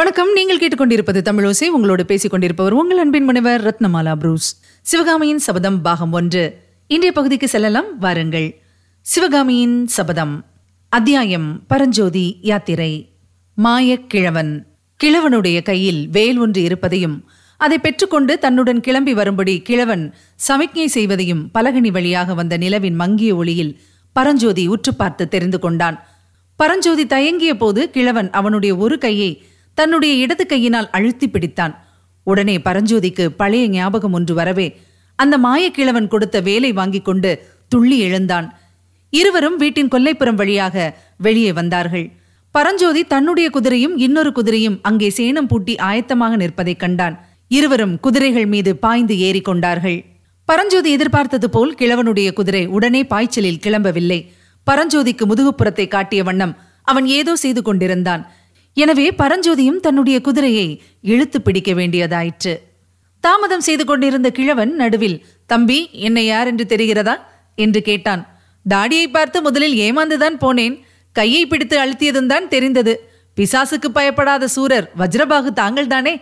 வணக்கம். நீங்கள் கேட்டுக்கொண்டிருப்பது தமிழோசை உங்களோடு பேசிக் கொண்டிருப்பவர் உங்கள் அன்பின் முனைவர் ரத்னமாலா புரூஸ். சிவகாமியின் சபதம் பாகம் ஒன்று. இன்றைய பகுதிக்கு செல்லலாம். வாருங்கள். சிவகாமியின் சபதம். அத்தியாயம். பரஞ்சோதி யாத்திரை. மாயக் கிழவன். கிழவனுடைய கையில் வேல் ஒன்று இருப்பதையும் அதை பெற்றுக்கொண்டு தன்னுடன் கிளம்பி வரும்படி கிழவன் சமிக்ஞை செய்வதையும் பலகனி வழியாக வந்த நிலவின் மங்கிய ஒளியில் பரஞ்சோதி உற்று பார்த்து தெரிந்து கொண்டான். பரஞ்சோதி தயங்கிய போது கிழவன் அவனுடைய ஒரு கையை தன்னுடைய இடது கையினால் அழுத்தி பிடித்தான். உடனே பரஞ்சோதிக்கு பழைய ஞாபகம் ஒன்று வரவே அந்த மாயக்கிழவன் கொடுத்த வேலை வாங்கிக் கொண்டு துள்ளி எழுந்தான். இருவரும் வீட்டின் கொல்லைப்புறம் வழியாக வெளியே வந்தார்கள். பரஞ்சோதி தன்னுடைய குதிரையும் இன்னொரு குதிரையும் அங்கே சேணம் பூட்டி ஆயத்தமாக நிற்பதைக் கண்டான். இருவரும் குதிரைகள் மீது பாய்ந்து ஏறி கொண்டார்கள். பரஞ்சோதி எதிர்பார்த்தது போல் கிழவனுடைய குதிரை உடனே பாய்ச்சலில் கிளம்பவில்லை. பரஞ்சோதிக்கு முதுகுப்புறத்தை காட்டிய வண்ணம் அவன் ஏதோ செய்து கொண்டிருந்தான். எனவே பரஞ்சோதியும் தன்னுடைய குதிரையை இழுத்து பிடிக்க வேண்டியதாயிற்று. தாமதம் செய்து கொண்டிருந்த கிழவன் நடுவில் தம்பி என்னை யார் என்று தெரிகிறதா? என்று கேட்டான். தாடியை பார்த்து முதலில் ஏமாந்துதான் போனேன். கையை பிடித்து அழுத்தியதும் தான் தெரிந்தது. பிசாசுக்கு பயப்படாத சூரர் வஜ்ரபாகு தாங்கள்தானே?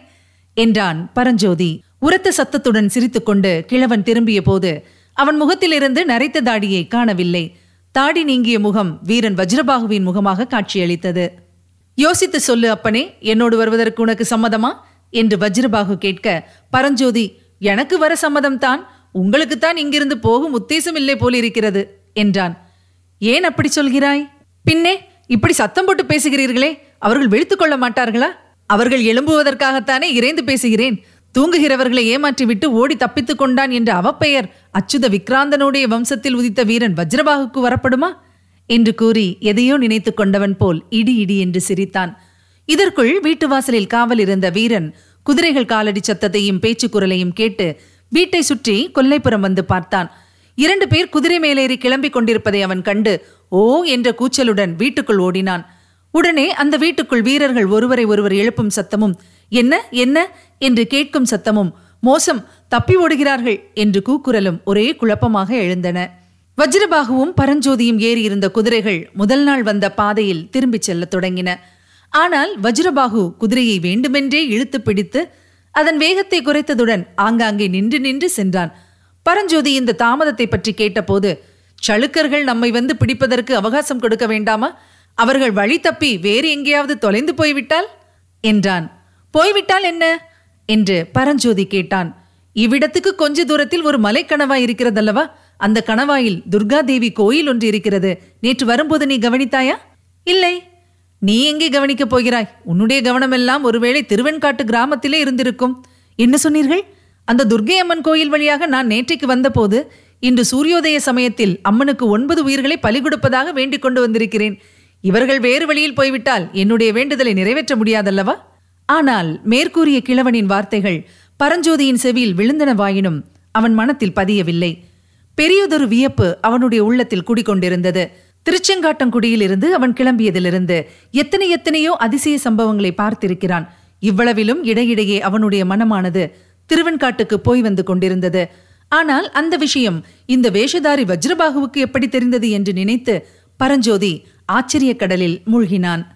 என்றான் பரஞ்சோதி. உரத்த சத்தத்துடன் சிரித்துக்கொண்டு கிழவன் திரும்பிய போது அவன் முகத்திலிருந்து நரைத்த தாடியை காணவில்லை. தாடி நீங்கிய முகம் வீரன் வஜ்ரபாகுவின் முகமாக காட்சியளித்தது. யோசித்து சொல்லு அப்பனே என்னோடு வருவதற்கு உனக்கு சம்மதமா? என்று வஜ்ரபாகு கேட்க பரஞ்சோதி எனக்கு வர சம்மதம் தான் உங்களுக்குத்தான் இங்கிருந்து போகும் உத்தேசம் இல்லை போலிருக்கிறது என்றான். ஏன் அப்படி சொல்கிறாய்? பின்னே இப்படி சத்தம் போட்டு பேசுகிறீர்களே அவர்கள் விழித்துக் கொள்ள மாட்டார்களா? அவர்கள் எழும்புவதற்காகத்தானே இறைந்து பேசுகிறேன். தூங்குகிறவர்களை ஏமாற்றிவிட்டு ஓடி தப்பித்துக் கொண்டான் என்ற அவப்பெயர் அச்சுத விக்ராந்தனுடைய வம்சத்தில் உதித்த வீரன் வஜ்ரபாகுக்கு வரப்படுமா? என்று கூறி எதையோ நினைத்துக் கொண்டவன் போல் இடி இடி என்று சிரித்தான். இதற்குள் வீட்டு வாசலில் காவல் இருந்த வீரன் குதிரைகள் காலடி சத்தத்தையும் பேச்சு குரலையும் கேட்டு வீட்டை சுற்றி கொல்லைப்புறம் வந்து பார்த்தான். இரண்டு பேர் குதிரை மேலேறி கிளம்பிக் கொண்டிருப்பதை அவன் கண்டு ஓ என்ற கூச்சலுடன் வீட்டுக்குள் ஓடினான். உடனே அந்த வீட்டுக்குள் வீரர்கள் ஒருவரை ஒருவர் எழுப்பும் சத்தமும் என்ன என்ன? என்று கேட்கும் சத்தமும் மோசம் தப்பி ஓடுகிறார்கள் என்று கூக்குரலும் ஒரே குழப்பமாக எழுந்தன. வஜ்ரபாகுவும் பரஞ்சோதியும் ஏறியிருந்த குதிரைகள் முதல் நாள் வந்த பாதையில் திரும்பிச் செல்லத் தொடங்கின. ஆனால் வஜ்ரபாகு குதிரையை வேண்டுமென்றே இழுத்து பிடித்து அதன் வேகத்தை குறைத்ததுடன் ஆங்காங்கே நின்று நின்று சென்றான். பரஞ்சோதி இந்த தாமதத்தை பற்றி கேட்டபோது சளுக்கர்கள் நம்மை வந்து பிடிப்பதற்கு அவகாசம் கொடுக்க வேண்டாமா? அவர்கள் வழி தப்பி வேறு எங்கேயாவது தொலைந்து போய்விட்டால்? என்றான். போய்விட்டால் என்ன? என்று பரஞ்சோதி கேட்டான். இவ்விடத்துக்கு கொஞ்ச தூரத்தில் ஒரு மலைக்கனவா இருக்கிறதல்லவா அந்த கணவாயில் துர்கா தேவி கோயில் ஒன்று இருக்கிறது. நேற்று வரும்போது நீ கவனித்தாயா? இல்லை. நீ எங்கே கவனிக்கப் போகிறாய்? உன்னுடைய கவனமெல்லாம் ஒருவேளை திருவெண்காட்டு கிராமத்திலே இருந்திருக்கும். என்ன சொன்னீர்கள்? அந்த துர்கை அம்மன் கோயில் வழியாக நான் நேற்றைக்கு வந்தபோது இன்று சூரியோதய சமயத்தில் அம்மனுக்கு ஒன்பது உயிர்களை பலி கொடுப்பதாக வேண்டிக் கொண்டு வந்திருக்கிறேன். இவர்கள் வேறு வழியில் போய்விட்டால் என்னுடைய வேண்டுதலை நிறைவேற்ற முடியாதல்லவா? ஆனால் மேற்கூறிய கிழவனின் வார்த்தைகள் பரஞ்சோதியின் செவியில் விழுந்தனவாயினும் அவன் மனத்தில் பதியவில்லை. பெரியதொரு வியப்பு அவனுடைய உள்ளத்தில் குடிக்கொண்டிருந்தது திருச்செங்காட்டங்குடியில் இருந்து அவன் கிளம்பியதிலிருந்து எத்தனை எத்தனையோ அதிசய சம்பவங்களை பார்த்திருக்கிறான். இவ்வளவிலும் இடையிடையே அவனுடைய மனமானது திருவெண்காட்டுக்கு போய் வந்து கொண்டிருந்தது. ஆனால் அந்த விஷயம் இந்த வேஷதாரி வஜ்ரபாகுவுக்கு எப்படி தெரிந்தது என்று நினைத்து பரஞ்சோதி ஆச்சரியக் கடலில் மூழ்கினான்.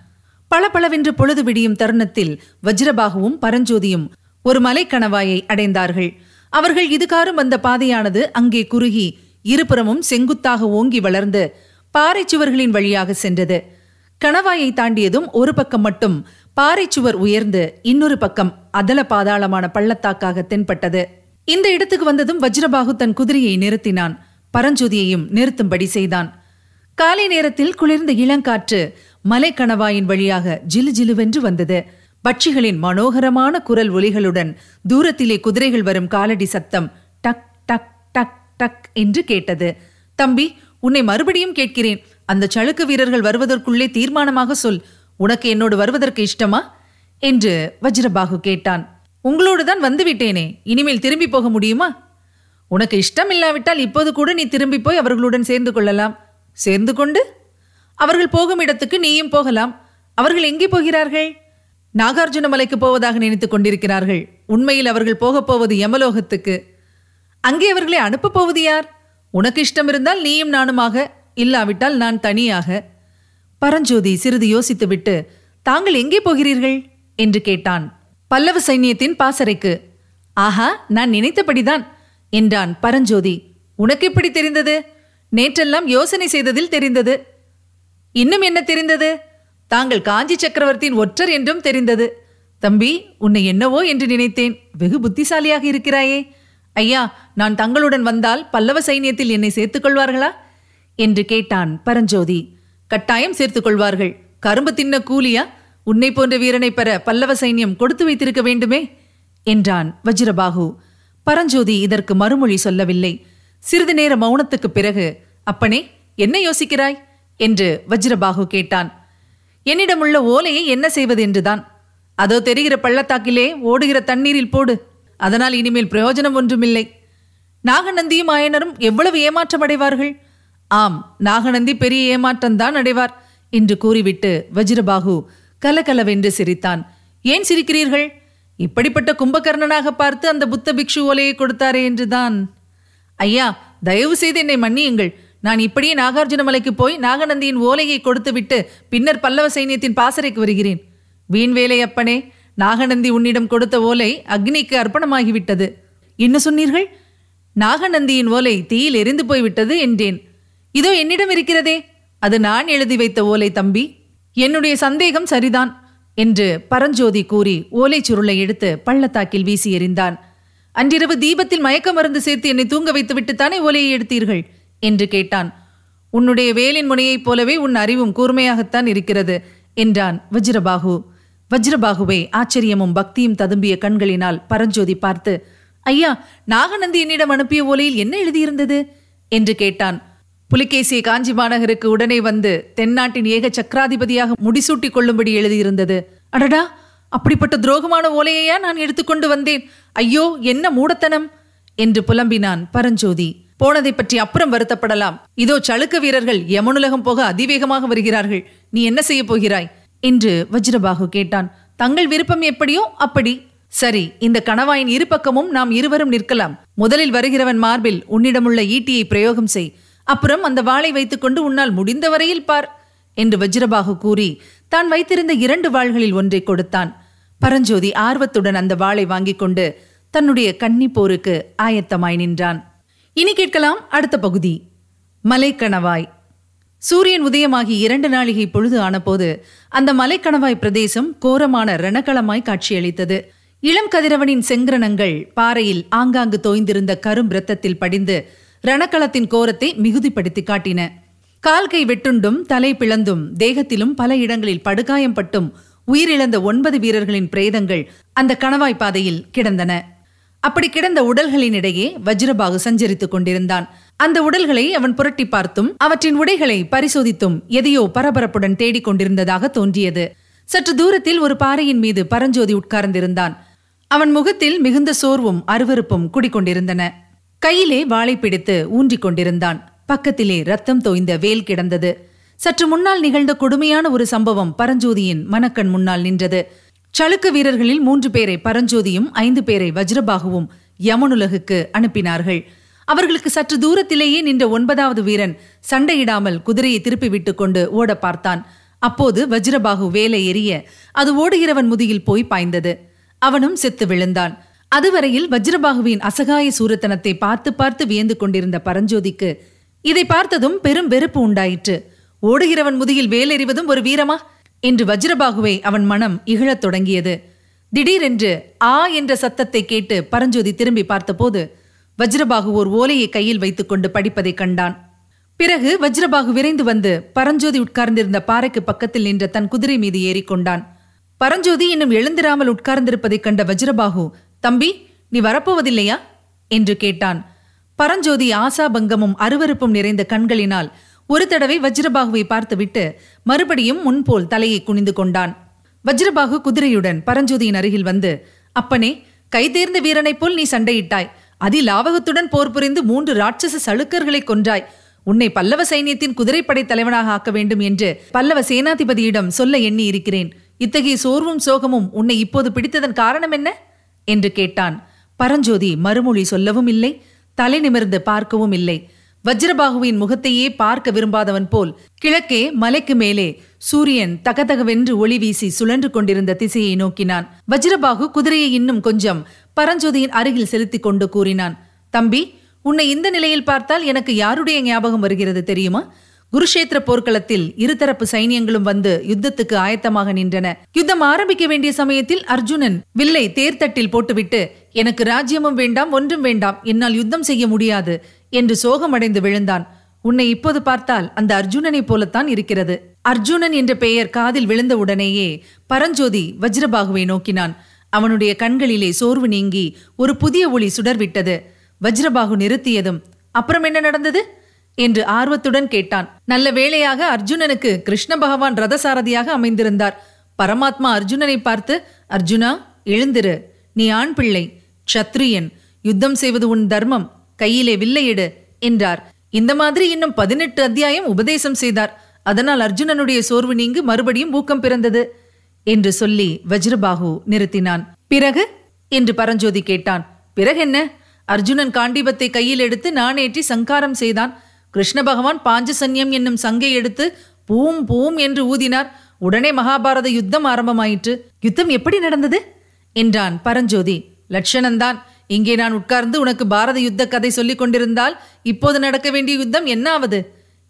பளபளவென்று பொழுது விடியும் தருணத்தில் வஜ்ரபாகுவும் பரஞ்சோதியும் ஒரு மலைக்கணவாயை அடைந்தார்கள். அவர்கள் இதுகாரும் வந்த பாதையானது அங்கே குறுகி இருபுறமும் செங்குத்தாக ஓங்கி வளர்ந்து பாறைச்சுவர்களின் வழியாக சென்றது. கணவாயை தாண்டியதும் ஒரு பக்கம் மட்டும் பாறைச்சுவர் உயர்ந்து இன்னொரு பக்கம் அதல பாதாளமான பள்ளத்தாக்காக தென்பட்டது. இந்த இடத்துக்கு வந்ததும் வஜ்ரபாகு தன் குதிரையை நிறுத்தினான். பரஞ்சோதியையும் நிறுத்தும்படி செய்தான். காலை நேரத்தில் குளிர்ந்த இளங்காற்று மலைக்கணவாயின் வழியாக ஜிலு ஜிலுவென்று வந்தது. பட்சிகளின் மனோகரமான குரல் ஒலிகளுடன் தூரத்திலே குதிரைகள் வரும் காலடி சத்தம் டக் டக் டக் டக் என்று கேட்டது. தம்பி உன்னை மறுபடியும் கேட்கிறேன். அந்த சளுக்கு வீரர்கள் வருவதற்குள்ளே தீர்மானமாக சொல். உனக்கு என்னோடு வருவதற்கு இஷ்டமா? என்று வஜ்ரபாகு கேட்டான். உங்களோடு தான் வந்துவிட்டேனே இனிமேல் திரும்பி போக முடியுமா? உனக்கு இஷ்டம் இல்லாவிட்டால் இப்போது கூட நீ திரும்பி போய் அவர்களுடன் சேர்ந்து கொள்ளலாம். சேர்ந்து கொண்டு? அவர்கள் போகும் இடத்துக்கு நீயும் போகலாம். அவர்கள் எங்கே போகிறார்கள்? நாகார்ஜுன மலைக்கு போவதாக நினைத்துக் கொண்டிருக்கிறார்கள். உண்மையில் அவர்கள் போகப் போவது யமலோகத்துக்கு. அங்கே அவர்களை அனுப்பப் போவது யார்? உனக்கு இஷ்டம் இருந்தால் நீயும் நானுமாக. இல்லாவிட்டால் நான் தனியாக. பரஞ்சோதி சிறிது யோசித்துவிட்டு தாங்கள் எங்கே போகிறீர்கள்? என்று கேட்டான். பல்லவ சைன்யத்தின் பாசறைக்கு. ஆஹா நான் நினைத்தபடிதான் என்றான் பரஞ்சோதி. உனக்கு எப்படி தெரிந்தது? நேற்றெல்லாம் யோசனை செய்ததில் தெரிந்தது. இன்னும் என்ன தெரிந்தது? தாங்கள் காஞ்சி சக்கரவர்த்தியின் ஒற்றர் என்றும் தெரிந்தது. தம்பி உன்னை என்னவோ என்று நினைத்தேன். வெகு புத்திசாலியாக இருக்கிறாயே. ஐயா நான் தங்களுடன் வந்தால் பல்லவ சைனியத்தில் என்னை சேர்த்துக் கொள்வார்களா? என்று கேட்டான் பரஞ்சோதி. கட்டாயம் சேர்த்துக் கொள்வார்கள். கரும்பு தின்ன கூலியா? உன்னை போன்ற வீரனை பெற பல்லவ சைன்யம் கொடுத்து வைத்திருக்க வேண்டுமே? என்றான் வஜ்ரபாகு. பரஞ்சோதி இதற்கு மறுமொழி சொல்லவில்லை. சிறிது நேர மௌனத்துக்குப் பிறகு அப்பனே என்ன யோசிக்கிறாய்? என்று வஜ்ரபாகு கேட்டான். என்னிடமுள்ள ஓலையை என்ன செய்வது என்றுதான். அதோ தெரிகிற பள்ளத்தாக்கிலே ஓடுகிற தண்ணீரில் போடு. அதனால் இனிமேல் பிரயோஜனம் ஒன்றுமில்லை. நாகநந்தியும் ஆயனரும் எவ்வளவு ஏமாற்றம் அடைவார்கள்? ஆம் நாகநந்தி பெரிய ஏமாற்றம்தான் அடைவார் என்று கூறிவிட்டு வஜ்ரபாகு கலகலவென்று சிரித்தான். ஏன் சிரிக்கிறீர்கள்? இப்படிப்பட்ட கும்பகர்ணனாக பார்த்து அந்த புத்த பிக்ஷு ஓலையை கொடுத்தாரே என்றுதான். ஐயா தயவு செய்து என்னை மன்னியுங்கள். நான் இப்படியே நாகார்ஜுன மலைக்கு போய் நாகநந்தியின் ஓலையை கொடுத்துவிட்டு பின்னர் பல்லவ சைன்யத்தின் பாசறைக்கு வருகிறேன். வீண்வேலை அப்பனே நாகநந்தி உன்னிடம் கொடுத்த ஓலை அக்னிக்கு அர்ப்பணமாகிவிட்டது. என்ன சொன்னீர்கள்? நாகநந்தியின் ஓலை தீயில் எரிந்து போய்விட்டது என்றேன். இதோ என்னிடம் இருக்கிறதே. அது நான் எழுதி வைத்த ஓலை தம்பி. என்னுடைய சந்தேகம் சரிதான் என்று பரஞ்சோதி கூறி ஓலைச் சுருளை எடுத்து பள்ளத்தாக்கில் வீசி எறிந்தான். அன்றிரவு தீபத்தில் மயக்க மருந்து சேர்த்து என்னை தூங்க வைத்துவிட்டு தானே ஓலையை எடுத்தீர்கள்? என்று கேட்டான். உன்னுடைய வேலின் முனையைப் போலவே உன் அறிவும் கூர்மையாகத்தான் இருக்கிறது என்றான் வஜ்ரபாகு. வஜ்ரபாகுவை ஆச்சரியமும் பக்தியும் ததும்பிய கண்களினால் பரஞ்சோதி பார்த்து ஐயா நாகநந்தி என்னிடம் அனுப்பிய ஓலையில் என்ன எழுதியிருந்தது? என்று கேட்டான். புலிகேசி காஞ்சி மாநகருக்கு உடனே வந்து தென்னாட்டின் ஏக சக்கராதிபதியாக முடிசூட்டிக் கொள்ளும்படி எழுதியிருந்தது. அடடா அப்படிப்பட்ட துரோகமான ஓலையையா நான் எடுத்துக்கொண்டு வந்தேன்? ஐயோ என்ன மூடத்தனம்! என்று புலம்பினான் பரஞ்சோதி. போனதை பற்றி அப்புறம் வருத்தப்படலாம். இதோ சளுக்க வீரர்கள் யமுனுலகம் போக அதிவேகமாக வருகிறார்கள். நீ என்ன செய்ய போகிறாய்? என்று வஜ்ரபாகு கேட்டான். தங்கள் விருப்பம் எப்படியோ அப்படி. சரி இந்த கணவாயின் இரு பக்கமும் நாம் இருவரும் நிற்கலாம். முதலில் வருகிறவன் மார்பில் உன்னிடமுள்ள ஈட்டியை பிரயோகம் செய். அப்புறம் அந்த வாளை வைத்துக்கொண்டு உன்னால் முடிந்த வரையில் பார் என்று வஜ்ரபாகு கூறி தான் வைத்திருந்த இரண்டு வாள்களில் ஒன்றை கொடுத்தான். பரஞ்சோதி ஆர்வத்துடன் அந்த வாளை வாங்கிக் கொண்டு தன்னுடைய கன்னி போருக்கு ஆயத்தமாய் நின்றான். இனி கேட்கலாம் அடுத்த பகுதி. மலைக்கணவாய். சூரியன் உதயமாகி இரண்டு நாளிகை பொழுது ஆனபோது அந்த மலைக்கணவாய் பிரதேசம் கோரமான ரணக்களமாய் காட்சியளித்தது. இளம் கதிரவனின் செங்கிரணங்கள் பாறையில் ஆங்காங்கு தோய்ந்திருந்த கரும் இரத்தத்தில் படிந்து ரணக்களத்தின் கோரத்தை மிகுதிப்படுத்தி காட்டின. கால்கை வெட்டுண்டும் தலை பிளந்தும் தேகத்திலும் பல இடங்களில் படுகாயம் பட்டும் உயிரிழந்த ஒன்பது வீரர்களின் பிரேதங்கள் அந்த கணவாய் பாதையில் கிடந்தன. அப்படி கிடந்த உடல்களின் இடையே வஜ்ரபாகு சஞ்சரித்துக் கொண்டிருந்தான். அந்த உடல்களை அவன் புரட்டி பார்த்தும் அவற்றின் உடைகளை பரிசோதித்தும் எதையோ பரபரப்புடன் தேடிக் கொண்டிருந்ததாக தோன்றியது. சற்று தூரத்தில் ஒரு பாறையின் மீது பரஞ்சோதி உட்கார்ந்திருந்தான். அவன் முகத்தில் மிகுந்த சோர்வும் அருவருப்பும் குடிக்கொண்டிருந்தன கையிலே வாளை பிடித்து ஊன்றிக் கொண்டிருந்தான். பக்கத்திலே ரத்தம் தோய்ந்த வேல் கிடந்தது. சற்று முன்னால் நிகழ்ந்த கொடுமையான ஒரு சம்பவம் பரஞ்சோதியின் மனக்கண் முன்னால் நின்றது. சளுக்க வீரர்களில் மூன்று பேரை பரஞ்சோதியும் ஐந்து பேரை வஜ்ரபாகுவும் யமனுலகுக்கு அனுப்பினார்கள். அவர்களுக்கு சற்று தூரத்திலேயே நின்ற ஒன்பதாவது வீரன் சண்டையிடாமல் குதிரையை திருப்பி விட்டு கொண்டு ஓட பார்த்தான். அப்போது வஜ்ரபாகு வேலை எரிய அது ஓடுகிறவன் முதுகில் போய் பாய்ந்தது. அவனும் செத்து விழுந்தான். அதுவரையில் வஜ்ரபாகுவின் அசகாய சூரத்தனத்தை பார்த்து பார்த்து வியந்து கொண்டிருந்த பரஞ்சோதிக்கு இதை பார்த்ததும் பெரும் வெறுப்பு உண்டாயிற்று. ஓடுகிறவன் முதுகில் வேலெறிவதும் ஒரு வீரமா? என்று வஜ்ரபாகுவை அவன் மனம் இகழத் தொடங்கியது. திடீரென்று ஆ என்ற சத்தத்தை கேட்டு பரஞ்சோதி திரும்பி பார்த்தபோது வஜ்ரபாகு ஓர் ஓலையை கையில் வைத்துக்கொண்டு படிப்பதைக் கண்டான். பிறகு வஜ்ரபாகு விரைந்து வந்து பரஞ்சோதி உட்கார்ந்திருந்த பாறைக்கு பக்கத்தில் நின்ற தன் குதிரை மீது ஏறிக்கொண்டான் பரஞ்சோதி இன்னும் எழுந்திராமல் உட்கார்ந்திருப்பதைக் கண்ட வஜ்ரபாகு தம்பி நீ வரப்போவதில்லையா? என்று கேட்டான். பரஞ்சோதி ஆசாபங்கமும் அருவருப்பும் நிறைந்த கண்களினால் ஒரு தடவை வஜ்ரபாகுவை பார்த்துவிட்டு மறுபடியும் முன்போல் தலையை குனிந்து கொண்டான். வஜ்ரபாகு குதிரையுடன் பரஞ்சோதியின் அருகில் வந்து அப்பனே கைதேர்ந்த வீரனைப் போல் நீ சண்டையிட்டாய். அதிலாவகத்துடன் போர் புரிந்து மூன்று ராட்சச சளுக்கர்களை கொன்றாய். உன்னை பல்லவ சைனியத்தின் குதிரைப்படை தலைவனாக ஆக்க வேண்டும் என்று பல்லவ சேனாதிபதியிடம் சொல்ல எண்ணி இருக்கிறேன். இத்தகைய சோர்வும் சோகமும் உன்னை இப்போது பிடித்ததன் காரணம் என்ன? என்று கேட்டான். பரஞ்சோதி மறுமொழி சொல்லவும் இல்லை தலை நிமிர்ந்து பார்க்கவும் இல்லை. வஜ்ரபாகுவின் முகத்தையே பார்க்க விரும்பாதவன் போல் கிழக்கே மலைக்கு மேலே சூரியன் தகதகவென்று ஒளி வீசி சுழன்று கொண்டிருந்த திசையை நோக்கினான். வஜ்ரபாகு குதிரையை இன்னும் கொஞ்சம் பரஞ்சோதியின் அருகில் செலுத்திக் கொண்டு கூறினான் தம்பி உன்னை இந்த நிலையில் பார்த்தால் எனக்கு யாருடைய ஞாபகம் வருகிறது தெரியுமா? குருஷேத்திர போர்க்களத்தில் இருதரப்பு சைனியங்களும் வந்து யுத்தத்துக்கு ஆயத்தமாக நின்றன. யுத்தம் ஆரம்பிக்க வேண்டிய சமயத்தில் அர்ஜுனன் வில்லை தேர்தட்டில் போட்டுவிட்டு எனக்கு ராஜ்யமும் வேண்டாம் ஒன்றும் வேண்டாம் என்னால் யுத்தம் செய்ய முடியாது. என்று சோகமடைந்து விழுந்தான். உன்னை இப்போது பார்த்தால் அந்த அர்ஜுனனைப் போலத்தான் இருக்கிறது. அர்ஜுனன் என்ற பெயர் காதில் விழுந்த உடனேயே பரஞ்சோதி வஜ்ரபாகுவை நோக்கினான். அவனுடைய கண்களிலே சோர்வு நீங்கி ஒரு புதிய ஒளி சுடர்விட்டது. வஜ்ரபாகு நிறுத்தியதும் அப்புறம் என்ன நடந்தது? என்று ஆர்வத்துடன் கேட்டான். நல்ல வேளையாக அர்ஜுனனுக்கு கிருஷ்ண பகவான் ரதசாரதியாக அமைந்திருந்தார். பரமாத்மா அர்ஜுனனை பார்த்து அர்ஜுனா எழுந்திரு. நீ ஆண் பிள்ளை க்ஷத்ரியன். யுத்தம் செய்வது உன் தர்மம். கையிலே வில்லையிடு என்றார். இந்த மாதிரி இன்னும் பதினெட்டு அத்தியாயம் உபதேசம் செய்தார். அதனால் அர்ஜுனனுடைய சோர்வு நீங்கு மறுபடியும் ஊக்கம் பிறந்தது என்று சொல்லி வஜ்ரபாகு நிறுத்தினான். பிறகு? என்று பரஞ்சோதி கேட்டான். பிறகென்ன அர்ஜுனன் காண்டீபத்தை கையில் எடுத்து நானேற்றி சங்காரம் செய்தான். கிருஷ்ண பகவான் பாஞ்சசன்யம் என்னும் சங்கை எடுத்து பூம் பூம் என்று ஊதினார். உடனே மகாபாரத யுத்தம் ஆரம்பமாயிற்று. யுத்தம் எப்படி நடந்தது? என்றான் பரஞ்சோதி. லட்சணந்தான். இங்கே நான் உட்கார்ந்து உனக்கு பாரத யுத்த கதை சொல்லிக் கொண்டிருந்தால் இப்போது நடக்க வேண்டிய யுத்தம் என்ன ஆவது?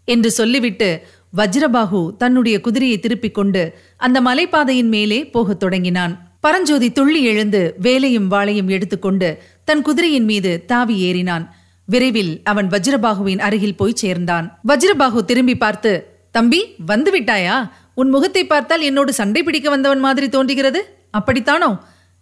என்று சொல்லிவிட்டு வஜ்ரபாகு தன்னுடைய குதிரையை திருப்பிக் கொண்டு அந்த மலைப்பாதையின் மேலே போகத் தொடங்கினான். பரஞ்சோதி துள்ளி எழுந்து வேலையும் வாளையும் எடுத்துக்கொண்டு தன் குதிரையின் மீது தாவி ஏறினான். விரைவில் அவன் வஜ்ரபாகுவின் அருகில் போய் சேர்ந்தான். வஜ்ரபாகு திரும்பி பார்த்து தம்பி வந்து விட்டாயா? உன் முகத்தை பார்த்தால் என்னோடு சண்டை பிடிக்க வந்தவன் மாதிரி தோன்றுகிறது. அப்படித்தானோ?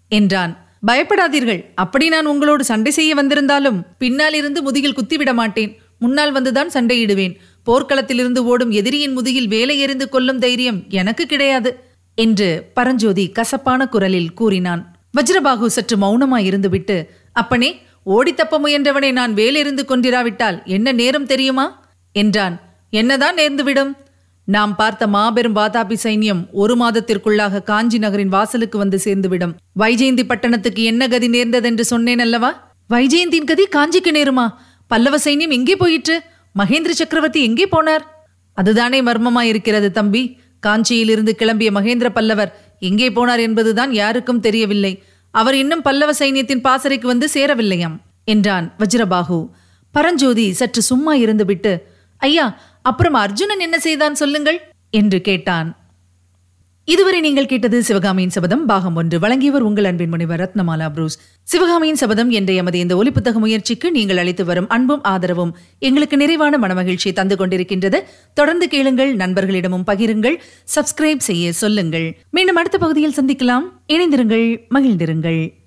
என்றான். பயப்படாதீர்கள். அப்படி நான் உங்களோடு சண்டை செய்ய வந்திருந்தாலும் பின்னால் இருந்து முதுகில் குத்திவிட மாட்டேன். முன்னால் வந்துதான் சண்டையிடுவேன். போர்க்களத்திலிருந்து ஓடும் எதிரியின் முதுகில் வேலை எறிந்து கொள்ளும் தைரியம் எனக்கு கிடையாது என்று பரஞ்சோதி கசப்பான குரலில் கூறினான். வஜ்ரபாகு சற்று மௌனமாய் இருந்துவிட்டு அப்பனே ஓடி தப்ப முயன்றவனை நான் வேலெறிந்து கொண்டிராவிட்டால் என்ன நேரம் தெரியுமா? என்றான். என்னதான் நேர்ந்துவிடும். நாம் பார்த்த மாபெரும் வாதாபி சைன்யம் ஒரு மாதத்திற்குள்ளாக காஞ்சி நகரின் வாசலுக்கு வந்து சேர்ந்துவிடும். வைஜெயந்தி பட்டணத்துக்கு என்ன கதி நேர்ந்ததென்று சொன்னேன் அல்லவா? வைஜெயந்தின் கதி காஞ்சிக்கு நேருமா? பல்லவ சைன்யம் எங்கே போயிற்று? மகேந்திர சக்கரவர்த்தி எங்கே போனார்? அதுதானே மர்மமாயிருக்கிறது தம்பி. காஞ்சியிலிருந்து கிளம்பிய மகேந்திர பல்லவர் எங்கே போனார் என்பதுதான் யாருக்கும் தெரியவில்லை. அவர் இன்னும் பல்லவ சைன்யத்தின் பாசறைக்கு வந்து சேரவில்லையாம் என்றான் வஜ்ரபாகு. பரஞ்சோதி சற்று சும்மா இருந்துவிட்டு ஐயா அப்புறம் அர்ஜுனன் என்ன செய்தான் சொல்லுங்கள்? என்று கேட்டான். இதுவரை நீங்கள் கேட்டது சிவகாமியின் சபதம். பாகம் ஒன்று. வழங்கியவர் உங்கள் அன்பின் முனைவர் ரத்னமாலா புரூஸ். சிவகாமியின் சபதம் என்ற எமது இந்த ஒலிப்புத்தக முயற்சிக்கு நீங்கள் அளித்து வரும் அன்பும் ஆதரவும் எங்களுக்கு நிறைவான மனமகிழ்ச்சியை தந்து கொண்டிருக்கின்றது. தொடர்ந்து கேளுங்கள் நண்பர்களிடமும் பகிருங்கள் சப்ஸ்கிரைப் செய்ய சொல்லுங்கள். மீண்டும் அடுத்த பகுதியில் சந்திக்கலாம். இணைந்திருங்கள் மகிழ்ந்திருங்கள்.